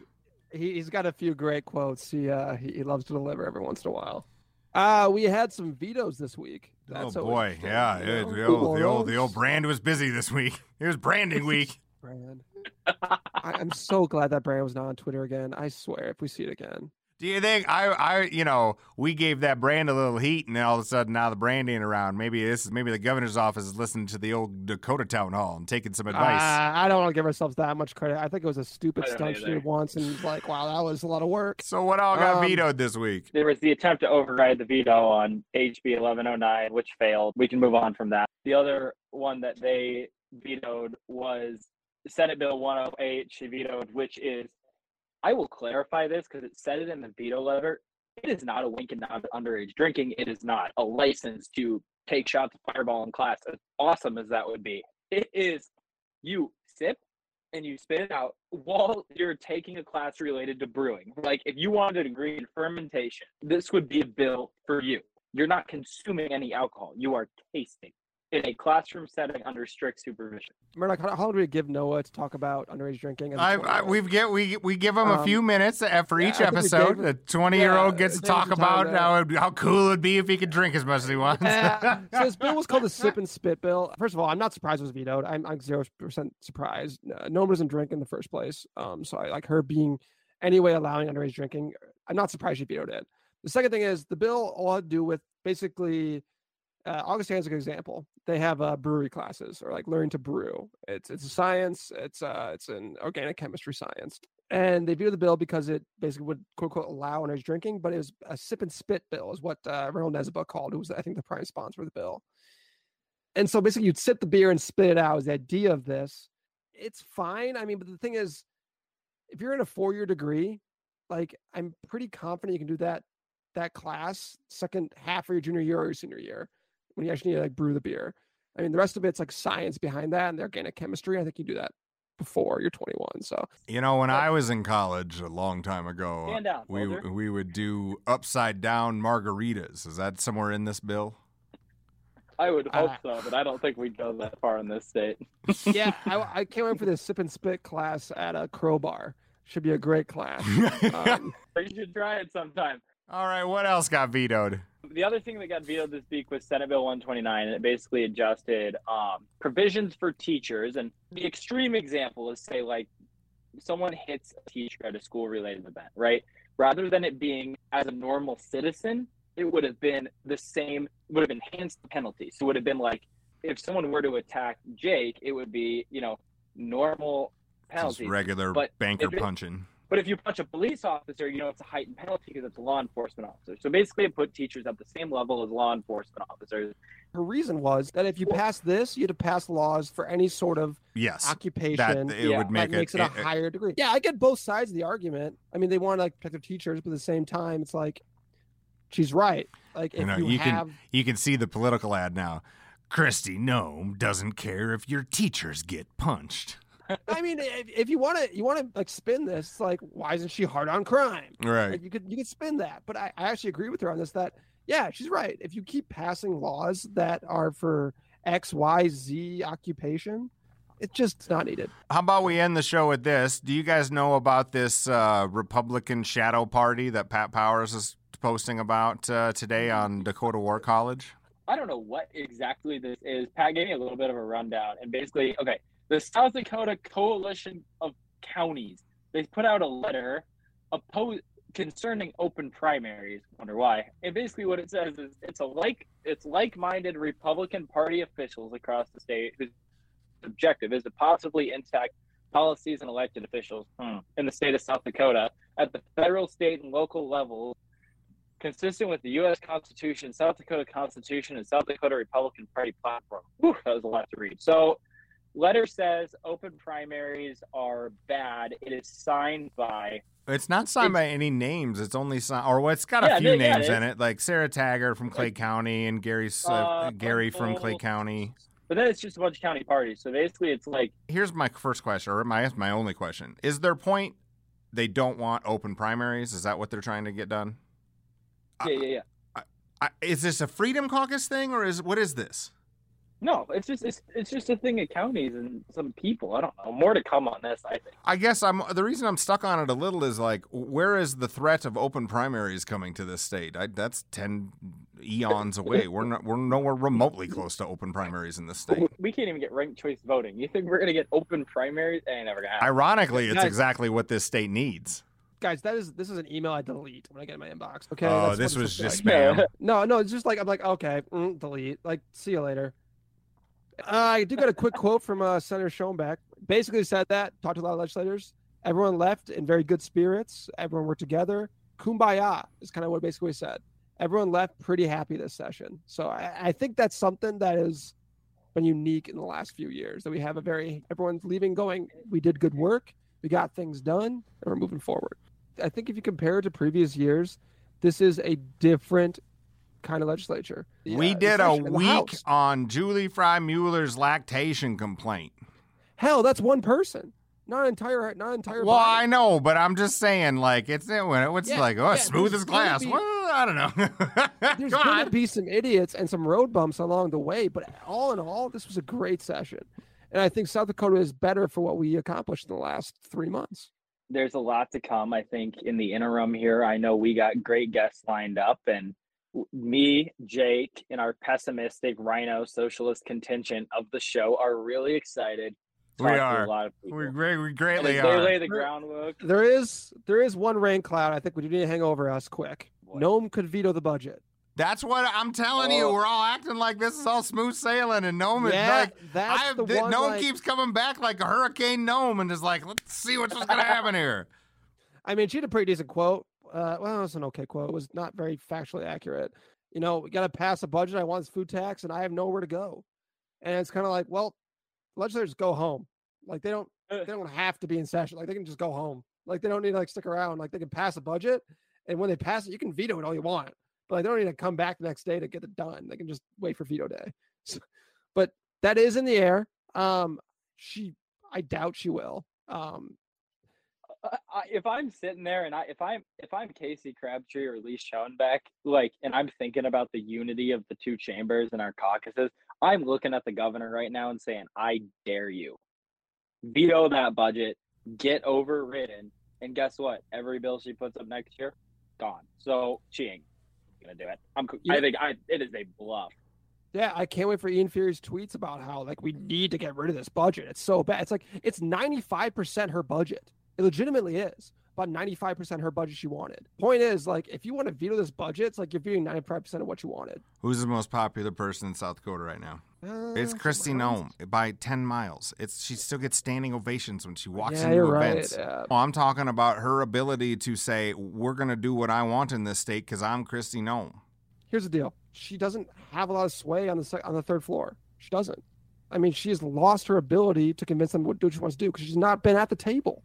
Speaker 8: he, he's got a few great quotes. He uh he, he loves to deliver every once in a while. Uh we had some vetoes this week. That's
Speaker 12: oh boy, yeah,
Speaker 8: you
Speaker 12: it-
Speaker 8: know?
Speaker 12: the old the old the old brand was busy this week. It was branding week.
Speaker 8: Brand. I, I'm so glad that Brand was not on Twitter again. I swear, if we see it again.
Speaker 12: Do you think I, I, you know, we gave that brand a little heat, and then all of a sudden now the brand ain't around. Maybe this, is maybe the governor's office is listening to the old Dakota town hall and taking some advice.
Speaker 8: Uh, I don't want to give ourselves that much credit. I think it was a stupid stunt she did once, and it's like, wow, that was a lot of work.
Speaker 12: So what all got
Speaker 8: Um,
Speaker 12: vetoed this week?
Speaker 9: There was the attempt to override the veto on HB 1109, which failed. We can move on from that. The other one that they vetoed was Senate Bill 108. She vetoed, which is, I will clarify this because it said it in the veto letter. It is not a wink and nod to underage drinking. It is not a license to take shots of fireball in class. As awesome as that would be, it is you sip and you spit it out while you're taking a class related to brewing. Like if you wanted a degree in fermentation, this would be a bill for you. You're not consuming any alcohol. You are tasting in a classroom setting under strict supervision.
Speaker 8: Murdoch, how, how long do we give Noah to talk about underage drinking? as a
Speaker 12: I, I,
Speaker 8: 20-year-old?
Speaker 12: we've get we we give them a
Speaker 8: Um,
Speaker 12: few minutes uh, for each
Speaker 8: I think we
Speaker 12: episode.
Speaker 8: gave-
Speaker 12: the twenty year old gets to talk about
Speaker 8: there.
Speaker 12: how it- how cool it would be if he could drink as much as he wants.
Speaker 8: So this bill was called the sip and spit bill. First of all, I'm not surprised it was vetoed. I'm I'm zero percent surprised. Uh, no one doesn't drink in the first place. Um, so I like her being anyway allowing underage drinking. I'm not surprised she vetoed it. The second thing is the bill all had to do with basically. Uh, Augustine's a good example. They have uh, brewery classes or like learning to brew. It's it's a science. It's uh it's an organic chemistry science, and they vetoed the bill because it basically would quote unquote allow underage drinking, but it was a sip and spit bill, is what uh, Reynold Nesiba called. It was I think the prime sponsor of the bill. And so basically, you'd sip the beer and spit it out. Is the idea of this? It's fine. I mean, but the thing is, if you're in a four-year degree, like I'm pretty confident you can do that that class second half of your junior year or your senior year when you actually need to like brew the beer. I mean, the rest of it's like science behind that and the organic chemistry. I think you do that before you're 21. So
Speaker 12: You know, when I was in college a long time ago,
Speaker 9: Stand down,
Speaker 12: we
Speaker 9: soldier.
Speaker 12: we would do upside down margaritas. Is that somewhere in this bill?
Speaker 9: I would hope
Speaker 8: Uh,
Speaker 9: so, but I don't think we'd go that far in this state.
Speaker 8: yeah, I, I can't wait for this sip and spit class at a crowbar. Should be a great class. Um,
Speaker 9: you should try it sometime.
Speaker 12: All right, what else got vetoed?
Speaker 9: The other thing that got vetoed this week was Senate Bill 129, and it basically adjusted um, provisions for teachers. And the extreme example is, say, like someone hits a teacher at a school related event, right? Rather than it being as a normal citizen, it would have been the same, would have enhanced the penalty. So it would have been like if someone were to attack Jake, it would be, you know, normal
Speaker 12: Just
Speaker 9: penalty.
Speaker 12: regular
Speaker 9: But
Speaker 12: banker
Speaker 9: it-
Speaker 12: punching.
Speaker 9: But if you punch a police officer, you know it's a heightened penalty because it's a law enforcement officer. So basically, it put teachers at the same level as law enforcement officers.
Speaker 8: Her reason was that if you pass this, you had to pass laws for any sort of
Speaker 12: Yes,
Speaker 8: occupation.
Speaker 12: that it would make
Speaker 8: that
Speaker 12: it-
Speaker 8: makes it, a
Speaker 12: it- it-
Speaker 8: higher degree. Yeah, I get both sides of the argument. I mean, they want to like protect their teachers, but at the same time, it's like she's right. Like if
Speaker 12: you know,
Speaker 8: you,
Speaker 12: you
Speaker 8: have,
Speaker 12: can you can see the political ad now. Kristi Noem doesn't care if your teachers get punched.
Speaker 8: I mean, if, if you want to, you want to like spin this. Like, why isn't she hard on crime?
Speaker 12: Right.
Speaker 8: Like, you could you could spin that, but I, I actually agree with her on this. That yeah, she's right. If you keep passing laws that are for X, Y, Z occupation, it's just not needed.
Speaker 12: How about we end the show with this? Do you guys know about this uh, Republican shadow party that Pat Powers is posting about uh, today on Dakota War College?
Speaker 9: I don't know what exactly this is. Pat gave me a little bit of a rundown, and basically, okay, the South Dakota Coalition of Counties they put out a letter oppose concerning open primaries. Wonder why? And basically, what it says is it's a like it's like-minded Republican Party officials across the state whose objective is to possibly impact policies and elected officials hmm, in the state of South Dakota at the federal, state, and local levels consistent with the U.S. Constitution, South Dakota Constitution, and South Dakota Republican Party platform. Whew, that was a lot to read. So, letter says open primaries are bad. It is signed by.
Speaker 12: It's not signed by any names. It's only signed, or well, it's got a few
Speaker 9: yeah, yeah,
Speaker 12: names in it, like Sarah Taggart from Clay County and Gary uh,
Speaker 9: Uh,
Speaker 12: Gary from Clay County.
Speaker 9: But then it's just a bunch of county parties. So basically, it's like
Speaker 12: Here's my first question, or my my only question: Is their point they don't want open primaries? Is that what they're trying to get done?
Speaker 9: yeah, yeah, yeah.
Speaker 12: I, is this a Freedom Caucus thing, or is what is this?
Speaker 9: No, it's just it's, it's just a thing of counties and some people. I don't know. More to come on this, I think.
Speaker 12: I guess I'm the reason I'm stuck on it a little is like, where is the threat of open primaries coming to this state? I, that's ten eons away. We're not we're nowhere remotely close to open primaries in this state.
Speaker 9: We can't even get ranked choice voting. You think we're gonna get open primaries? Ain't never gonna happen.
Speaker 12: Ironically, it's
Speaker 8: Guys-
Speaker 12: exactly what this state needs.
Speaker 8: Guys, that is this is an email I delete when I get in my inbox. Okay.
Speaker 12: Oh,
Speaker 8: That's
Speaker 12: this
Speaker 8: what
Speaker 12: was
Speaker 8: it's
Speaker 12: just
Speaker 8: like.
Speaker 12: spam.
Speaker 8: No, no, it's just like I'm like okay, mm, delete. Like, see you later. Uh, I do got a quick quote from uh, Senator Schoenbeck. Basically said that talked to a lot of legislators. Everyone left in very good spirits. Everyone worked together. Kumbaya is kind of what basically said. Everyone left pretty happy this session. So I, I think that's something that has been unique in the last few years. That we have a very everyone's leaving, going. We did good work. We got things done, and we're moving forward. I think if you compare it to previous years, this is a different kind of legislature.
Speaker 12: we
Speaker 8: Yeah,
Speaker 12: did a
Speaker 8: session in the
Speaker 12: week on Julie Frye-Mueller's lactation complaint.
Speaker 8: Hell, that's one person, not entire, not entire.
Speaker 12: Well,
Speaker 8: body.
Speaker 12: I know, but I'm just saying, like, it's it's
Speaker 8: Yeah,
Speaker 12: like, oh,
Speaker 8: yeah,
Speaker 12: smooth as glass.
Speaker 8: be-
Speaker 12: well, I don't know.
Speaker 8: There's
Speaker 12: Go
Speaker 8: going
Speaker 12: on.
Speaker 8: to be some idiots and some road bumps along the way, but all in all, this was a great session, and I think South Dakota is better for what we accomplished in the last three months.
Speaker 9: there's a lot to come i think in the interim here i know we got great guests lined up and w- me jake and our pessimistic RINO socialist contingent of the show are really excited
Speaker 12: We are.
Speaker 9: a lot of people
Speaker 12: We, great, we greatly
Speaker 9: as they
Speaker 12: are.
Speaker 9: lay the groundwork
Speaker 8: There is there is one rain cloud. I think we do need to hang over us quick. Noem could veto the budget.
Speaker 12: That's what I'm telling you.
Speaker 8: Oh.
Speaker 12: We're all acting like this is all smooth sailing, and Noem is like,
Speaker 8: that's
Speaker 12: I,
Speaker 8: the
Speaker 12: th-
Speaker 8: one,
Speaker 12: Noem
Speaker 8: like-
Speaker 12: keeps coming back like a hurricane gnome, and is like, let's see what's going to happen here.
Speaker 8: I mean, she had a pretty decent quote. Uh, well, it was an okay quote. It was not very factually accurate. You know, we got to pass a budget. I want this food tax, and I have nowhere to go. And it's kind of like, well, legislators go home. Like they don't, they don't have to be in session. Like they can just go home. Like they don't need to like stick around. Like they can pass a budget, and when they pass it, you can veto it all you want. But like, they don't need to come back the next day to get it done. They can just wait for veto day. So, but that is in the air. Um, she, I doubt she will. Um,
Speaker 9: I- if I'm sitting there and I if I'm if I'm Casey Crabtree or Lee Schoenbeck, like, and I'm thinking about the unity of the two chambers and our caucuses, I'm looking at the governor right now and saying, I dare you, veto that budget, get overridden, and guess what? Every bill she puts up next year, gone. So she ain't gonna do it. I'm. co- I think I it is a bluff.
Speaker 8: Yeah, I can't wait for Ian Fury's tweets about how like we need to get rid of this budget. It's so bad. It's like it's 95% her budget. It legitimately is. About 95% her budget she wanted. Point is, like, if you want to veto this budget, it's like you're vetoing 95% of what you wanted.
Speaker 12: Who's the most popular person in South Dakota right now? Uh, it's Kristi Noem by ten miles. It's she still gets standing ovations when she walks
Speaker 8: Yeah,
Speaker 12: into
Speaker 8: you're right, yeah.
Speaker 12: Well, I'm talking about her ability to say, "We're going to do what I want in this state because I'm Kristi Noem."
Speaker 8: Here's the deal: she doesn't have a lot of sway on the on the third floor. She doesn't. I mean, she has lost her ability to convince them what she wants to do because she's not been at the table.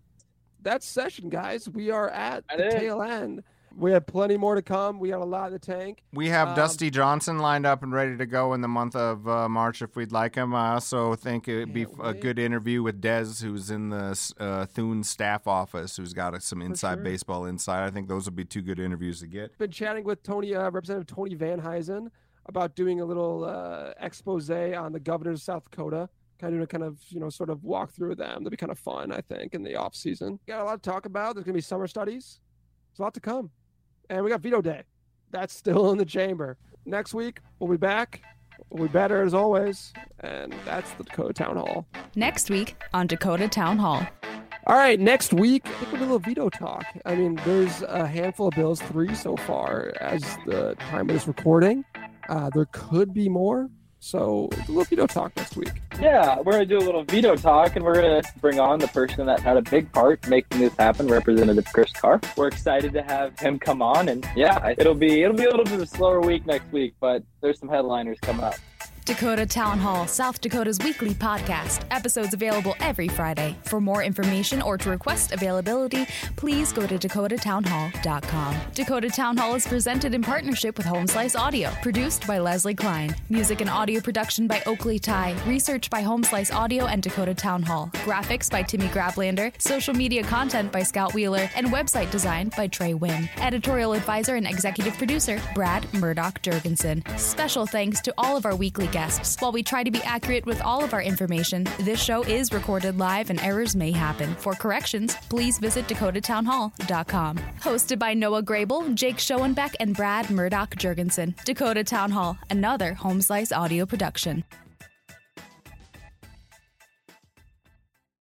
Speaker 8: That session, guys. We are at the
Speaker 9: is.
Speaker 8: tail end. We have plenty more to come. We got a lot in the tank.
Speaker 12: We have
Speaker 8: Um,
Speaker 12: Dusty Johnson lined up and ready to go in the month of uh, March if we'd like him. I also think it'd be a good interview with Dez, who's in the uh, Thune staff office, who's got uh, some inside
Speaker 8: sure.
Speaker 12: baseball insight. I think those would be two good interviews to get.
Speaker 8: been chatting with Tony, uh, Representative Tony Venhuizen, about doing a little uh, expose on the governor of South Dakota. Kind of kind of you know sort of walk through them. That'd be kind of fun, I think, in the off season. Got a lot to talk about. There's gonna be summer studies. There's a lot to come, and we got veto day. That's still in the chamber. Next week we'll be back. We'll be better as always, and that's the Dakota Town Hall.
Speaker 6: Next week on Dakota Town Hall.
Speaker 8: All right, next week, I think we'll do a little veto talk. I mean, there's a handful of bills, three so far as the time of this recording. Uh, there could be more. So, a little veto talk next week.
Speaker 9: Yeah, we're gonna do a little veto talk, and we're gonna bring on the person that had a big part making this happen, Representative Chris Karr. We're excited to have him come on, and yeah, it'll be it'll be a little bit of a slower week next week, but there's some headliners coming up.
Speaker 6: Dakota Town Hall, South Dakota's weekly podcast. Episodes available every Friday. For more information or to request availability, please go to dakotatownhall.com. Dakota Town Hall is presented in partnership with Home Slice Audio, produced by Leslie Klein. Music and audio production by Oakley Ty. Research by Home Slice Audio and Dakota Town Hall. Graphics by Timmy Grablander. Social media content by Scout Wheeler. And website design by Trey Wynn. Editorial advisor and executive producer Brad Murdoch Jurgensen. Special thanks to all of our weekly guests. While we try to be accurate with all of our information, this show is recorded live and errors may happen. For corrections, please visit dakotatownhall.com. Hosted by Noah Grable, Jake Schoenbeck, and Brad Murdoch Jurgensen. Dakota Town Hall, another Home Slice audio production.